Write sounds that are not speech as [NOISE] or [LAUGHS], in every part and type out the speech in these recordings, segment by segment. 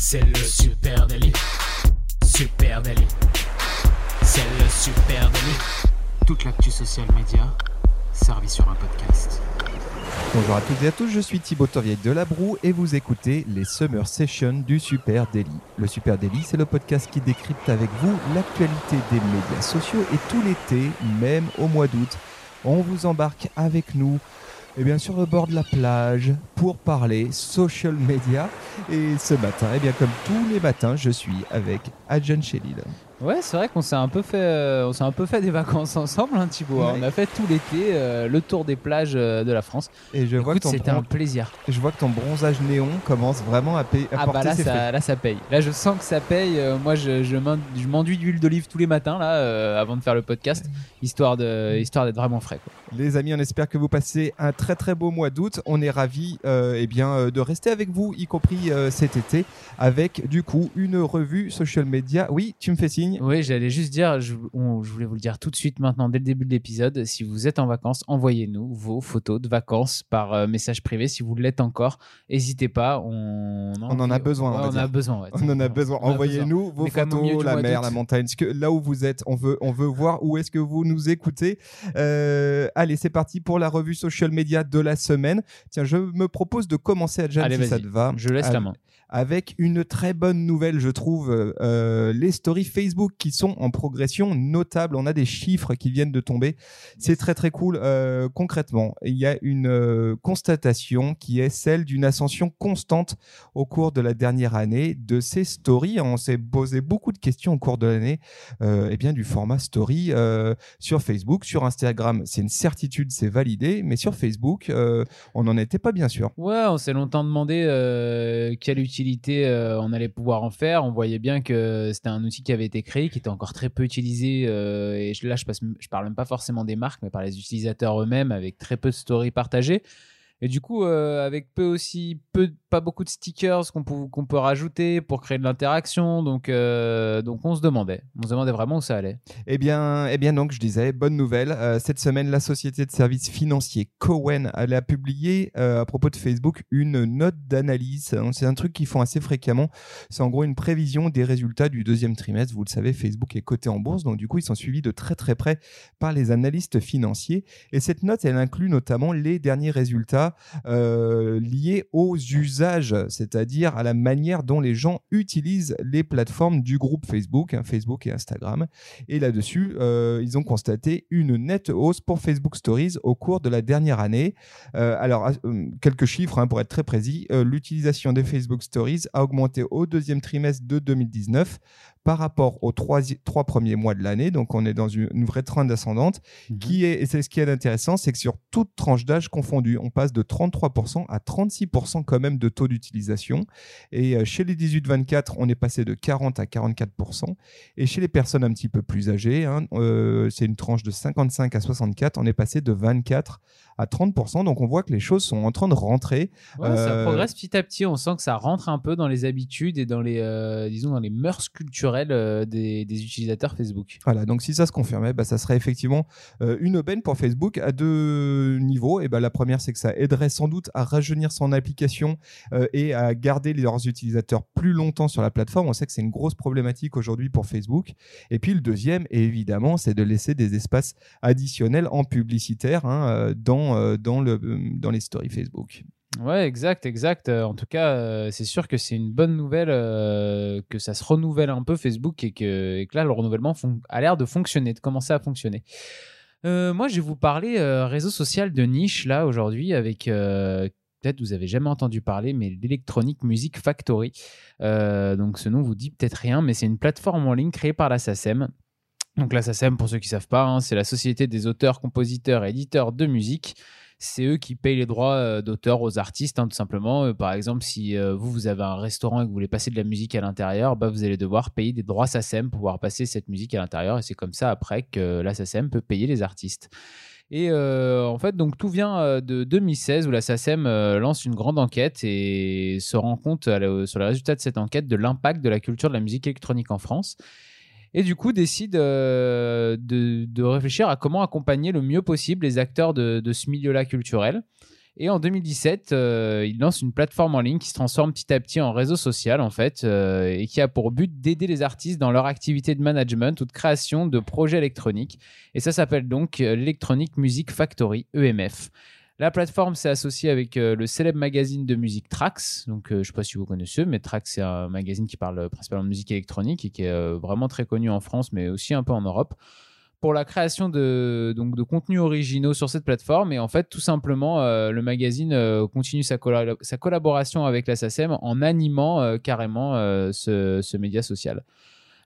C'est le super délit. Super délit. C'est le super délit. Toute l'actu social média servie sur un podcast. Bonjour à toutes et à tous, je suis Thibaut Tourvieille de Labroue et vous écoutez les Summer Sessions du Super Daily. Le Super Daily, c'est le podcast qui décrypte avec vous l'actualité des médias sociaux et tout l'été, même au mois d'août, on vous embarque avec nous et bien sur le bord de la plage pour parler social media. Et ce matin, et bien comme tous les matins, je suis avec Adjan Shelil. Ouais, c'est vrai qu'on s'est un peu fait, euh, on s'est un peu fait des vacances ensemble, hein, Thibaut. hein. Ouais. On a fait tout l'été euh, le tour des plages euh, de la France. Et je vois, que c'était bron- un plaisir. je vois que ton bronzage néon commence vraiment à, payer, Ah bah là ses ça, là ça paye. Là je sens que ça paye. Moi je, je m'enduis d'huile d'olive tous les matins là avant de faire le podcast, [LAUGHS] histoire de, histoire d'être vraiment frais. Quoi. Les amis, on espère que vous passez un très très beau mois d'août. On est ravis euh, eh bien, de rester avec vous, y compris cet été, avec du coup une revue social media. Oui, tu me fais signe. Oui, j'allais juste dire, je, on- je voulais vous le dire tout de suite maintenant, dès le début de l'épisode, si vous êtes en vacances, envoyez-nous vos photos de vacances par euh, message privé si vous l'êtes encore. N'hésitez pas, on, On en a besoin, on a besoin. ouais. On en a besoin. Envoyez-nous vos milieu photos, la mer, la montagne, que, là où vous êtes. On veut, on veut voir où est-ce que vous nous écoutez. Euh, allez, c'est parti pour la revue social media de la semaine. Tiens, je me propose de commencer à Allez, si ça te va. Je laisse la main. Avec une très bonne nouvelle, je trouve, euh, les stories Facebook qui sont en progression notable. On a des chiffres qui viennent de tomber. C'est très très cool. Euh, concrètement, il y a une euh, constatation qui est celle d'une ascension constante au cours de la dernière année de ces stories. On s'est posé beaucoup de questions au cours de l'année, euh, eh bien du format story sur Facebook, sur Instagram. C'est une certitude, c'est validé, mais sur Facebook, on n'en était pas bien sûr. Ouais, on s'est longtemps demandé quelle utilité euh, on allait pouvoir en faire. On voyait bien que c'était un outil qui avait été créé, qui était encore très peu utilisé. euh, et là, je, je parle même pas forcément des marques, mais par les utilisateurs eux-mêmes, avec très peu de stories partagées. Et du coup, euh, avec peu aussi, peu, pas beaucoup de stickers qu'on peut, qu'on peut rajouter pour créer de l'interaction. Donc, euh, donc, on se demandait. On se demandait vraiment où ça allait. Eh bien, eh bien donc, je disais, bonne nouvelle. Euh, cette semaine, la société de services financiers Cowen elle a publié à propos de Facebook une note d'analyse. C'est un truc qu'ils font assez fréquemment. C'est en gros une prévision des résultats du deuxième trimestre. Vous le savez, Facebook est coté en bourse, donc du coup, ils sont suivis de très très près par les analystes financiers. Et cette note, elle inclut notamment les derniers résultats euh, liés aux usages, c'est-à-dire à la manière dont les gens utilisent les plateformes du groupe Facebook, hein, Facebook et Instagram. Et là-dessus, euh, ils ont constaté une nette hausse pour Facebook Stories au cours de la dernière année. Euh, alors, euh, quelques chiffres hein, pour être très précis. L'utilisation des Facebook Stories a augmenté au deuxième trimestre de 2019 par rapport aux trois, trois premiers mois de l'année. Donc, on est dans une, une vraie trend ascendante. Qui est, et c'est ce qui est intéressant, c'est que sur toute tranche d'âge confondue, on passe de 33% à 36% quand même de taux d'utilisation. Et euh, chez les 18-24, on est passé de 40 à 44%. Et chez les personnes un petit peu plus âgées, hein, euh, c'est une tranche de 55 à 64, on est passé de 24 à 30%. Donc on voit que les choses sont en train de rentrer. Ouais, ça Euh, progresse petit à petit. On sent que ça rentre un peu dans les habitudes et dans les, euh, disons, dans les mœurs culturelles euh, des, des utilisateurs Facebook. Voilà, donc si ça se confirmait, bah, ça serait effectivement une aubaine pour Facebook à deux niveaux. Et bah, la première, c'est que ça aiderait sans doute à rajeunir son application et à garder leurs utilisateurs plus longtemps sur la plateforme. On sait que c'est une grosse problématique aujourd'hui pour Facebook. Et puis le deuxième, évidemment, c'est de laisser des espaces additionnels en publicitaire hein, dans, euh, dans, le, dans les stories Facebook. Ouais, exact, exact. Euh, En tout cas, euh, c'est sûr que c'est une bonne nouvelle que ça se renouvelle un peu Facebook et que, là, le renouvellement a l'air de fonctionner, de commencer à fonctionner. Moi, je vais vous parler réseau social de niche là aujourd'hui avec peut-être vous avez jamais entendu parler, mais l'Electronic Music Factory. Donc ce nom vous dit peut-être rien, mais c'est une plateforme en ligne créée par la SACEM. Donc la SACEM, pour ceux qui savent pas, hein, c'est la Société des auteurs, compositeurs et éditeurs de musique c'est eux qui payent les droits euh, d'auteur aux artistes, hein, tout simplement. Euh, par exemple, si euh, vous, vous avez un restaurant et que vous voulez passer de la musique à l'intérieur, bah, vous allez devoir payer des droits SACEM pour pouvoir passer cette musique à l'intérieur. Et c'est comme ça après que la SACEM peut payer les artistes. Et en fait, donc tout vient de 2016 où la SACEM lance une grande enquête et se rend compte sur le résultat de cette enquête de l'impact de la culture de la musique électronique en France. Et du coup, décide euh, de, réfléchir à comment accompagner le mieux possible les acteurs de, ce milieu-là culturel. Et en 2017, euh, ils lancent une plateforme en ligne qui se transforme petit à petit en réseau social, en fait, euh, et qui a pour but d'aider les artistes dans leur activité de management ou de création de projets électroniques. Et ça s'appelle donc l'Electronic Music Factory, EMF. La plateforme s'est associée avec euh, le célèbre magazine de musique Trax. Donc, euh, je ne sais pas si vous connaissez, mais Trax, c'est un magazine qui parle principalement de musique électronique et qui est euh, vraiment très connu en France, mais aussi un peu en Europe pour la création de, donc, de contenus originaux sur cette plateforme. Et en fait, tout simplement, le magazine continue sa, collaboration avec la SACEM en animant carrément ce, média social.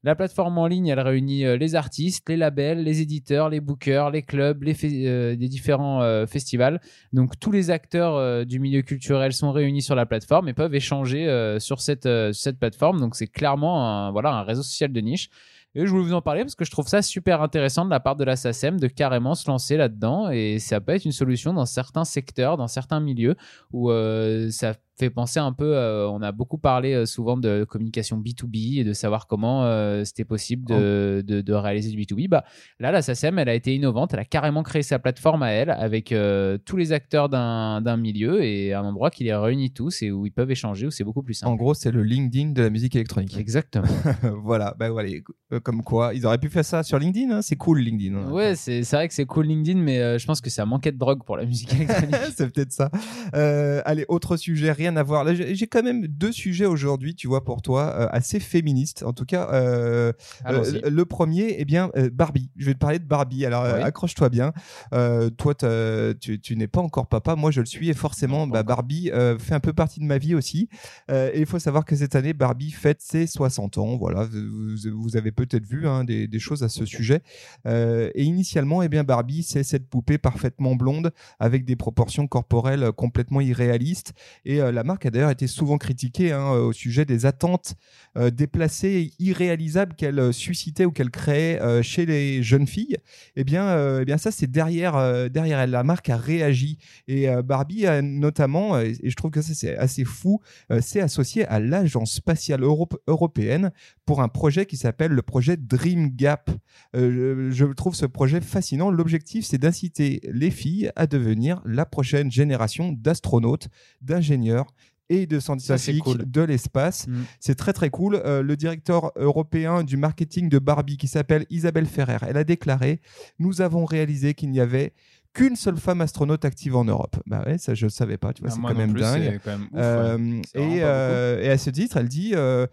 La plateforme en ligne, elle réunit euh, les artistes, les labels, les éditeurs, les bookers, les clubs, les, euh, différents euh, festivals. Donc tous les acteurs du milieu culturel sont réunis sur la plateforme et peuvent échanger sur cette, cette plateforme. Donc c'est clairement un, voilà, un réseau social de niche. Et je voulais vous en parler parce que je trouve ça super intéressant de la part de la SACEM de carrément se lancer là-dedans. Et ça peut être une solution dans certains secteurs, dans certains milieux où ça fait penser un peu, euh, on a beaucoup parlé euh, souvent de communication B2B et de savoir comment euh, c'était possible de, de, de, réaliser du B2B. Bah, là, la SACEM, elle a été innovante, elle a carrément créé sa plateforme à elle avec tous les acteurs d'un milieu et un endroit qui les réunit tous et où ils peuvent échanger, où c'est beaucoup plus simple. En gros, c'est le LinkedIn de la musique électronique. Exactement. [LAUGHS] voilà, bah, voilà, comme quoi, ils auraient pu faire ça sur LinkedIn, hein. c'est cool LinkedIn. Hein. Ouais, c'est vrai que c'est cool LinkedIn, mais je pense que ça manquait de drogue pour la musique [LAUGHS] électronique. c'est peut-être ça. allez, autre sujet, rien à voir. Là, j'ai quand même deux sujets aujourd'hui, tu vois, pour toi, euh, assez féministes. En tout cas, euh, euh, le premier, eh bien, Barbie. Je vais te parler de Barbie. Alors, accroche-toi bien. toi, tu, tu n'es pas encore papa. Moi, je le suis. Et forcément, bah, Barbie fait un peu partie de ma vie aussi. et il faut savoir que cette année, Barbie fête ses 60 ans. Voilà, vous, avez peut-être vu hein, des, des, choses à ce sujet. et initialement, eh bien, Barbie, c'est cette poupée parfaitement blonde avec des proportions corporelles complètement irréalistes. Et la marque a d'ailleurs été souvent critiquée hein, au sujet des attentes euh, déplacées et irréalisables qu'elle euh, suscitait ou qu'elle créait euh, chez les jeunes filles. Eh bien, eh bien ça, c'est derrière, derrière elle. La marque a réagi. Et Barbie, notamment, et, je trouve que ça, c'est assez fou, s'est associée à l'Agence spatiale européenne pour un projet qui s'appelle le projet Dream Gap. Je trouve ce projet fascinant. L'objectif, c'est d'inciter les filles à devenir la prochaine génération d'astronautes, d'ingénieurs et de scientifiques de l'espace. Mm. C'est très très cool. Euh, le directeur européen du marketing de Barbie qui s'appelle Isabelle Ferrer, elle a déclaré Nous avons réalisé qu'il n'y avait qu'une seule femme astronaute active en Europe. Bah ouais, ça je ne savais pas, tu vois, ah, c'est quand même dingue. Euh, et, euh, et, à ce titre, elle dit, euh,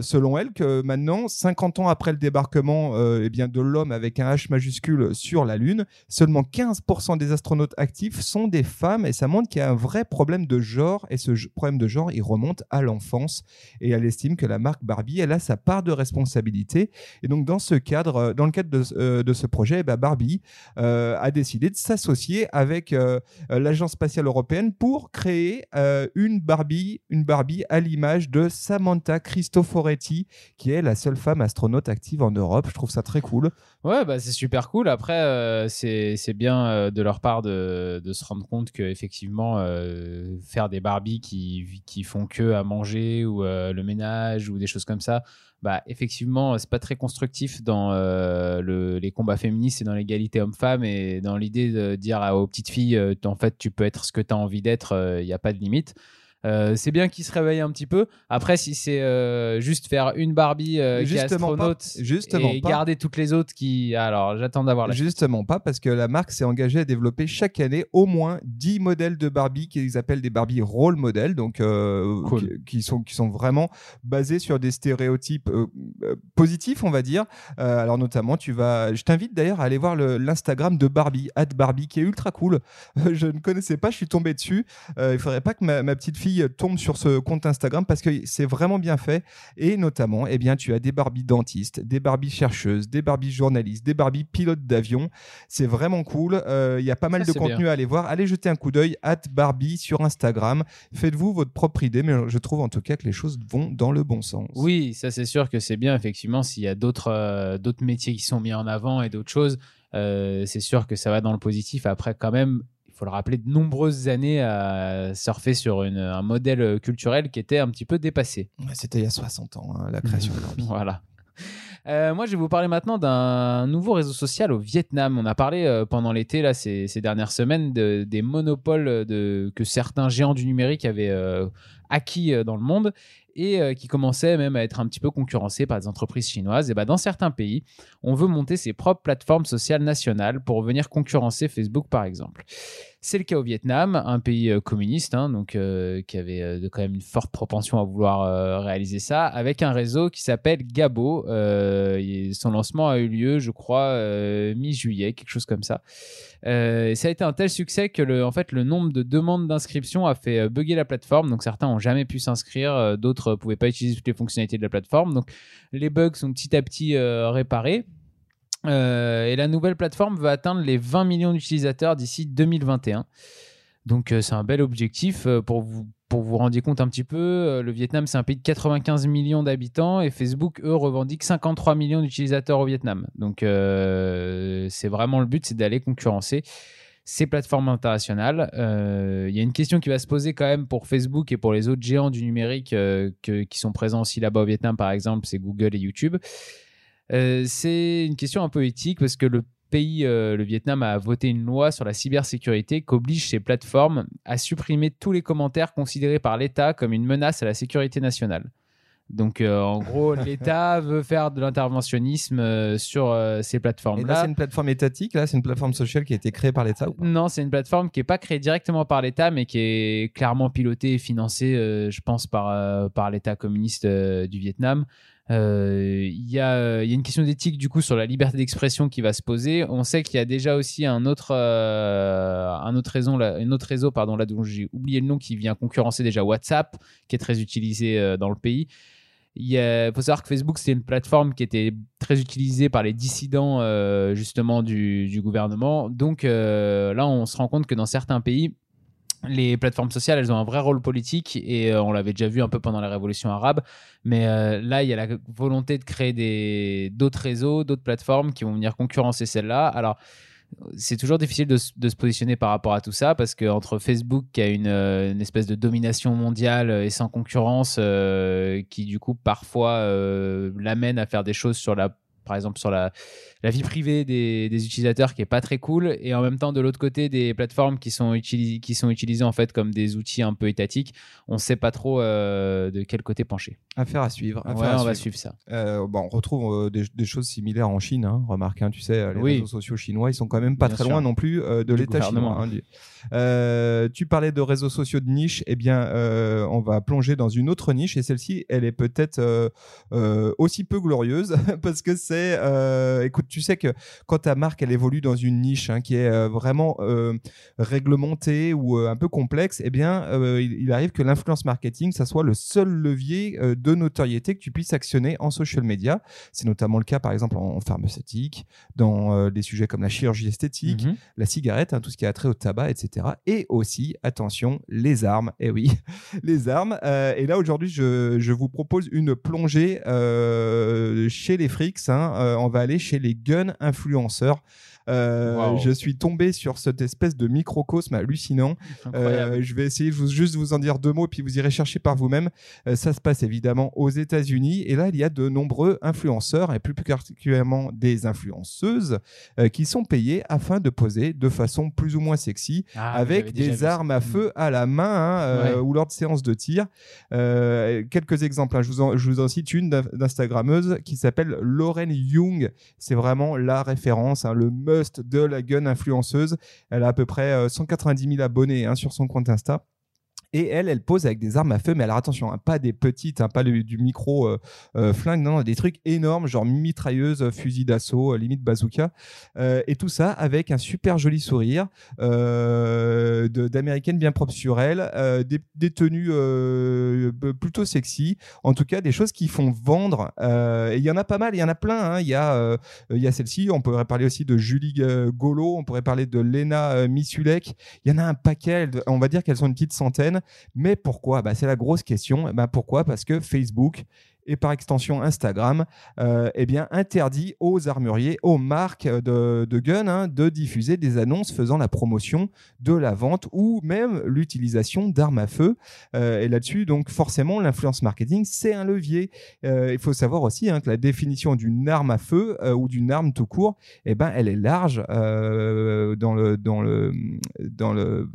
selon elle, que maintenant, 50 ans après le débarquement eh bien, de l'homme avec un H majuscule sur la Lune, seulement 15% des astronautes actifs sont des femmes. Et ça montre qu'il y a un vrai problème de genre. Et ce problème de genre, il remonte à l'enfance. Et elle estime que la marque Barbie, elle a sa part de responsabilité. Et donc dans ce cadre, dans le cadre de, de ce projet, bah, Barbie a décidé s'associer avec euh, euh, l'Agence spatiale européenne pour créer euh, une Barbie, une Barbie à l'image de Samantha Cristoforetti, qui est la seule femme astronaute active en Europe. Je trouve ça très cool. Ouais, bah, c'est super cool. Après, c'est bien de leur part de, de se rendre compte qu'effectivement, faire des Barbies qui font que à manger ou le ménage ou des choses comme ça, bah, effectivement, c'est pas très constructif dans euh, les combats féministes et dans l'égalité homme-femme et dans l'idée de dire aux petites filles, euh, en fait, tu peux être ce que tu as envie d'être, euh, il n'y a pas de limite. Euh, c'est bien qu'il se réveille un petit peu. Après, si c'est euh, juste faire une Barbie euh, qui est astronaute justement et garder toutes les autres qui. Alors, j'attends d'avoir la. Justement pas, parce que la marque s'est engagée à développer chaque année au moins 10 modèles de Barbie qu'ils appellent des Barbie role models, donc qui, sont, qui sont vraiment basés sur des stéréotypes positifs, on va dire. alors, notamment, tu vas. Je t'invite d'ailleurs à aller voir l'Instagram de Barbie, at Barbie, qui est ultra cool. [LAUGHS] je ne connaissais pas, je suis tombé dessus. il faudrait pas que ma petite fille tombe sur ce compte Instagram parce que c'est vraiment bien fait. Et notamment, eh bien, tu as des Barbie dentistes, des Barbie chercheuses, des Barbie journalistes, des Barbie pilotes d'avion. C'est vraiment cool. Euh, il y a pas mal de contenu à aller voir. Allez jeter un coup d'œil at Barbie sur Instagram. Faites-vous votre propre idée, mais je trouve en tout cas que les choses vont dans le bon sens. Oui, ça c'est sûr que c'est bien, effectivement, s'il y a d'autres euh, d'autres métiers qui sont mis en avant et d'autres choses. Euh, c'est sûr que ça va dans le positif. Après, quand même, il faut le rappeler, de nombreuses années à surfer sur un modèle culturel qui était un petit peu dépassé. C'était il y a 60 ans, hein, la création de [LAUGHS] voilà. Euh, moi, je vais vous parler maintenant d'un nouveau réseau social au Vietnam. On a parlé euh, pendant l'été, là, ces, dernières semaines, de- des monopoles que certains géants du numérique avaient euh, acquis dans le monde et qui commençaient même à être un petit peu concurrencés par des entreprises chinoises. Et ben, dans certains pays, on veut monter ses propres plateformes sociales nationales pour venir concurrencer Facebook, par exemple. C'est le cas au Vietnam, un pays euh, communiste, hein, donc euh, qui avait euh, quand même une forte propension à vouloir réaliser ça, avec un réseau qui s'appelle Gabo. Son lancement a eu lieu, je crois, mi-juillet, quelque chose comme ça. Et ça a été un tel succès que le, en fait, le nombre de demandes d'inscription a fait bugger la plateforme. Donc certains n'ont jamais pu s'inscrire, d'autres ne pouvaient pas utiliser toutes les fonctionnalités de la plateforme. Donc les bugs sont petit à petit réparés. Euh, et la nouvelle plateforme va atteindre les 20 millions d'utilisateurs d'ici 2021. Donc euh, c'est un bel objectif euh, pour vous pour vous rendiez compte un petit peu. le Vietnam c'est un pays de 95 millions d'habitants et Facebook eux revendiquent 53 millions d'utilisateurs au Vietnam. Donc c'est vraiment le but, c'est d'aller concurrencer ces plateformes internationales. Il y a une question qui va se poser quand même pour Facebook et pour les autres géants du numérique que- qui sont présents aussi là-bas au Vietnam par exemple, c'est Google et YouTube. Euh, c'est une question un peu éthique parce que le pays, euh, le Vietnam, a voté une loi sur la cybersécurité qui oblige ces plateformes à supprimer tous les commentaires considérés par l'État comme une menace à la sécurité nationale. Donc, euh, en gros, [LAUGHS] l'État veut faire de l'interventionnisme euh, sur euh, ces Et là, plateformes-là. c'est une plateforme étatique, là, c'est une plateforme sociale qui a été créée par l'État Non, c'est une plateforme qui n'est pas créée directement par l'État, mais qui est clairement pilotée et financée, je pense, par, par l'État communiste du Vietnam. Euh, Il y, a, euh, il y a une question d'éthique, du coup, sur la liberté d'expression qui va se poser. On sait qu'il y a déjà aussi un autre, euh, un autre, là, un autre réseau pardon, là, dont j'ai oublié le nom, qui vient concurrencer déjà WhatsApp, qui est très utilisé euh, dans le pays. Il y faut savoir que Facebook, c'était une plateforme qui était très utilisée par les dissidents justement du, gouvernement. Donc là, on se rend compte que dans certains pays, les plateformes sociales, elles ont un vrai rôle politique et euh, on l'avait déjà vu un peu pendant la révolution arabe. Mais euh, là, il y a la volonté de créer d'autres réseaux, d'autres plateformes qui vont venir concurrencer celles-là. Alors, c'est toujours difficile de, se positionner par rapport à tout ça parce que entre Facebook qui a une, euh, une espèce de domination mondiale et sans concurrence qui du coup parfois l'amène à faire des choses sur la par exemple sur la, la vie privée des, des utilisateurs qui est pas très cool et en même temps de l'autre côté des plateformes qui sont, utilis- qui sont utilisées en fait comme des outils un peu étatiques on sait pas trop euh, de quel côté pencher Affaire à suivre. ouais, affaire à on va suivre. ça Euh, bon, on retrouve euh, des, des choses similaires en Chine. Hein. Remarque, hein, tu sais, les Oui. réseaux sociaux chinois, ils sont quand même pas Bien très sûr. loin non plus de l'État chinois. hein, du- Euh, tu parlais de réseaux sociaux de niche. Eh bien, euh, on va plonger dans une autre niche et celle-ci, elle est peut-être euh, aussi peu glorieuse [LAUGHS] parce que c'est, écoute, tu sais que quand ta marque, elle évolue dans une niche hein, qui est euh, vraiment euh, réglementée ou euh, un peu complexe, eh bien, il, il arrive que l'influence marketing, ça soit le seul levier de notoriété que tu puisses actionner en social media. C'est notamment le cas, par exemple, en, en pharmaceutique, dans des sujets comme la chirurgie esthétique, Mhm. la cigarette, hein, tout ce qui a trait au tabac, etc. Et aussi, attention, les armes. Eh oui, [LAUGHS] les armes. Euh, et là, aujourd'hui, je, je vous propose une plongée euh, chez les frics. hein. Euh, on va aller chez les gun influenceurs. Euh, Wow. Je suis tombé sur cette espèce de microcosme hallucinant. Euh, je vais essayer de vous, juste vous en dire deux mots, puis vous irez chercher par vous-même. Euh, ça se passe évidemment aux États-Unis. Et là, il y a de nombreux influenceurs, et plus particulièrement des influenceuses, qui sont payés afin de poser de façon plus ou moins sexy Ah, avec des armes à feu à la main hein, euh, Ouais. ou lors de séances de tir. Euh, quelques exemples, hein. je, vous en, je vous en cite une d'in- d'Instagrammeuse qui s'appelle Lauren Young. C'est vraiment la référence, hein, le de la gun influenceuse. Elle a à peu près euh, 190 000 abonnés hein, sur son compte Insta. Et elle, elle pose avec des armes à feu, mais alors attention, hein, pas des petites, hein, pas du micro euh, euh, flingue, non, non, des trucs énormes, genre mitrailleuse, euh, fusil d'assaut, limite bazooka, et tout ça avec un super joli sourire d'américaine bien propre sur elle, des, tenues plutôt sexy, en tout cas des choses qui font vendre. et il y en a pas mal, il y en a plein. hein. Il y a, a celle-ci, on pourrait parler aussi de Julie Golo, on pourrait parler de Lena Missulek. Il y en a un paquet, on va dire qu'elles sont une petite centaine. Mais pourquoi? Bah, C'est la grosse question. Bah, pourquoi? Parce que Facebook et par extension Instagram, euh, eh bien, interdit aux armuriers, aux marques de, de guns, hein, de diffuser des annonces faisant la promotion de la vente ou même l'utilisation d'armes à feu. Euh, et là-dessus, donc forcément, l'influence marketing, c'est un levier. Euh, il faut savoir aussi hein, que la définition d'une arme à feu euh, ou d'une arme tout court, eh ben, elle est large dans le dans le dans le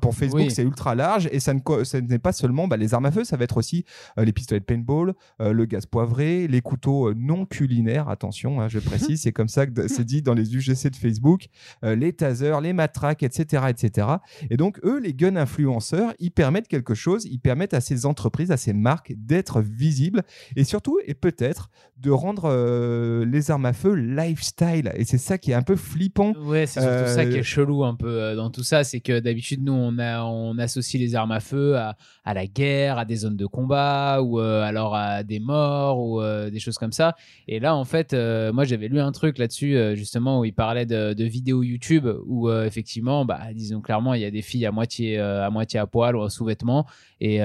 pour Facebook, Oui. c'est ultra large et ça ne ça n'est pas seulement bah, les armes à feu, ça va être aussi les pistolets de paintball, le gaz poivré, les couteaux euh, non culinaires. Attention, hein, je précise, c'est comme ça que c'est dit dans les UGC de Facebook, euh, les tasers, les matraques, etc., etc. Et donc eux, les gun influenceurs, ils permettent quelque chose, ils permettent à ces entreprises, à ces marques d'être visibles et surtout et peut-être de rendre euh, les armes à feu lifestyle. Et c'est ça qui est un peu flippant. Ouais, c'est surtout ça Euh, qui est chelou un peu euh, dans tout ça, c'est que d'habitude nous on a on associe les armes à feu à, à la guerre, à des zones de combat ou euh, alors à des morts ou euh, des choses comme ça. Et là en fait, euh, moi j'avais lu un truc là-dessus euh, justement où il parlait de, vidéos YouTube où effectivement, bah disons clairement il y a des filles à moitié à moitié à poil ou en sous-vêtements et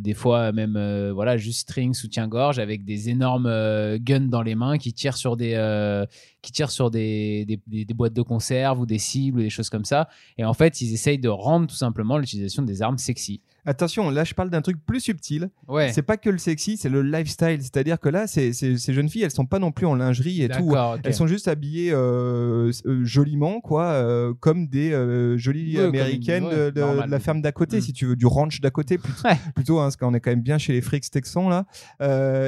des fois même voilà juste string soutien-gorge avec des énormes guns dans les mains qui tirent sur des qui tirent sur des- des boîtes de conserve ou des cibles ou des choses comme ça. Et en fait, ils essayent de rendre tout simplement l'utilisation des armes sexy. Attention, là je parle d'un truc plus subtil. Ouais. C'est pas que le sexy, c'est le lifestyle. C'est-à-dire que là, ces jeunes filles, elles sont pas non plus en lingerie et tout. Elles sont juste habillées euh, euh, joliment, quoi, euh, comme des euh, jolies Ouais, américaines ouais, de, de- normal. de la ferme d'à côté, Mm. si tu veux, du ranch d'à côté, plutôt, plutôt hein, parce qu'on est quand même bien chez les frics texans là.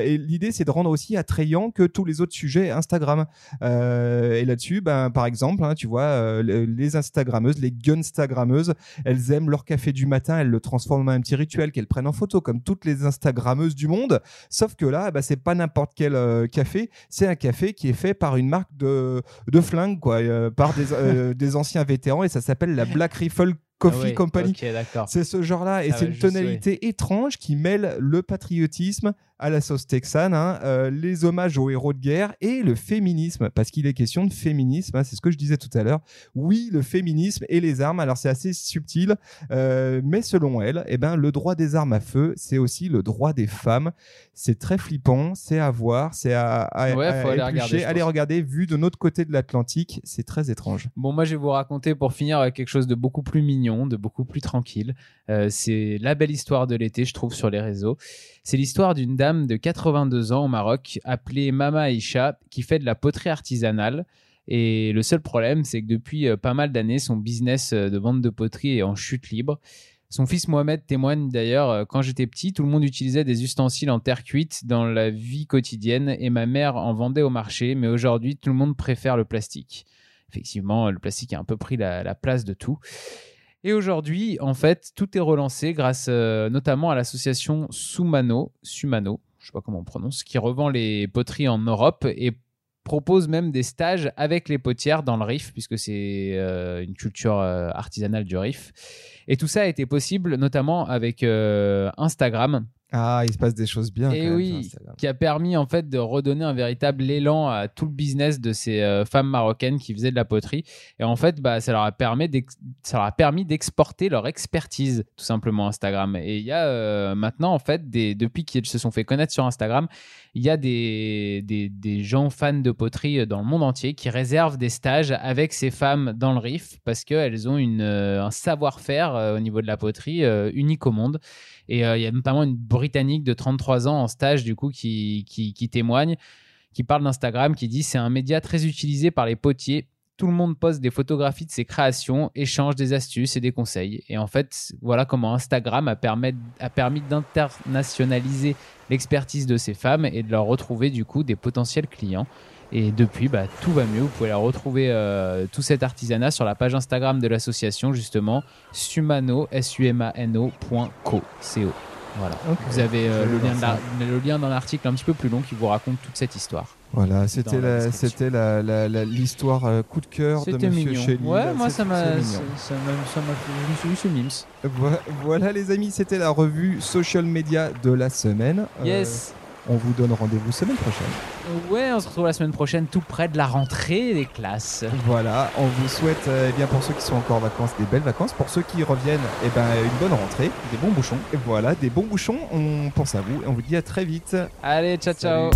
Et l'idée, c'est de rendre aussi attrayant que tous les autres sujets Instagram. Et là-dessus, ben, par exemple, hein, tu vois, le- les Instagrammeuses, les Gunstagrammeuses, elles aiment leur café du matin, elles le transforment un petit rituel qu'elles prennent en photo, comme toutes les Instagrammeuses du monde. Sauf que là, bah, c'est pas n'importe quel euh, café, c'est un café qui est fait par une marque de, de flingues, quoi, euh, par des, euh, [LAUGHS] des anciens vétérans, et ça s'appelle la Black Rifle Coffee Ah Company. C'est ce genre-là, et Ah c'est une tonalité étrange qui mêle le patriotisme à la sauce texane, hein, euh, les hommages aux héros de guerre et le féminisme, parce qu'il est question de féminisme, hein, c'est ce que je disais tout à l'heure. Oui, le féminisme et les armes, alors c'est assez subtil, euh, mais selon elle, eh ben, le droit des armes à feu, c'est aussi le droit des femmes. C'est très flippant, c'est à voir, c'est à, à, Ouais, à aller regarder, vu de notre côté de l'Atlantique, c'est très étrange. Bon, moi, je vais vous raconter pour finir quelque chose de beaucoup plus mignon, de beaucoup plus tranquille. Euh, c'est la belle histoire de l'été, je trouve, sur les réseaux. C'est l'histoire d'une dame de 82 ans au Maroc, appelée Mama Aïcha, qui fait de la poterie artisanale. Et le seul problème, c'est que depuis euh, pas mal d'années, son business euh, de vente de poterie est en chute libre. Son fils Mohamed témoigne d'ailleurs, euh, quand j'étais petit, tout le monde utilisait des ustensiles en terre cuite dans la vie quotidienne et ma mère en vendait au marché, mais aujourd'hui, tout le monde préfère le plastique effectivement, le plastique a un peu pris la place de tout. Et aujourd'hui, en fait, tout est relancé grâce euh, notamment à l'association Sumano, Sumano, je sais pas comment on prononce, qui revend les poteries en Europe et propose même des stages avec les potières dans le Rif, puisque c'est euh, une culture euh, artisanale du Rif. Et tout ça a été possible notamment avec Instagram, Ah, il se passe des choses bien. Et quand oui. qui a permis en fait de redonner un véritable élan à tout le business de ces euh, femmes marocaines qui faisaient de la poterie. Et en fait, bah, ça leur a permis d'ex- ça leur a permis d'exporter leur expertise tout simplement Instagram. Et il y a euh, maintenant en fait des depuis qu'ils se sont fait connaître sur Instagram, il y a des, des, des gens fans de poterie dans le monde entier qui réservent des stages avec ces femmes dans le Rif parce qu'elles ont une, euh, un savoir-faire euh, au niveau de la poterie euh, unique au monde. Et euh, il y a notamment une Britannique de 33 ans en stage, du coup, qui, qui, témoigne, qui parle d'Instagram, qui dit c'est un média très utilisé par les potiers. Tout le monde poste des photographies de ses créations, échange des astuces et des conseils. Et en fait, voilà comment Instagram a permis d'internationaliser l'expertise de ces femmes et de leur retrouver du coup des potentiels clients. Et depuis, bah, tout va mieux. Vous pouvez la retrouver euh, tout cet artisanat sur la page Instagram de l'association, justement, sumano, S-U-M-A-N-O, point co, C-O. Voilà. Ok. Vous avez euh, le, lien de ça. la- le lien dans l'article un petit peu plus long qui vous raconte toute cette histoire. Voilà, c'était l'histoire euh, coup de cœur de Monsieur mignon. Shelley. ouais, moi ça m'a, ça m'a, ça m'a fait, mims. Vo- Voilà les amis, c'était la revue social media de la semaine. Yes. On vous donne rendez-vous semaine prochaine. Ouais, on se retrouve la semaine prochaine, tout près de la rentrée des classes. Voilà, on vous souhaite, euh, eh bien pour ceux qui sont encore en vacances, des belles vacances. Pour ceux qui reviennent, eh ben, une bonne rentrée. Des bons bouchons. Et voilà, des bons bouchons. On pense à vous et on vous dit à très vite. Allez, ciao, ciao.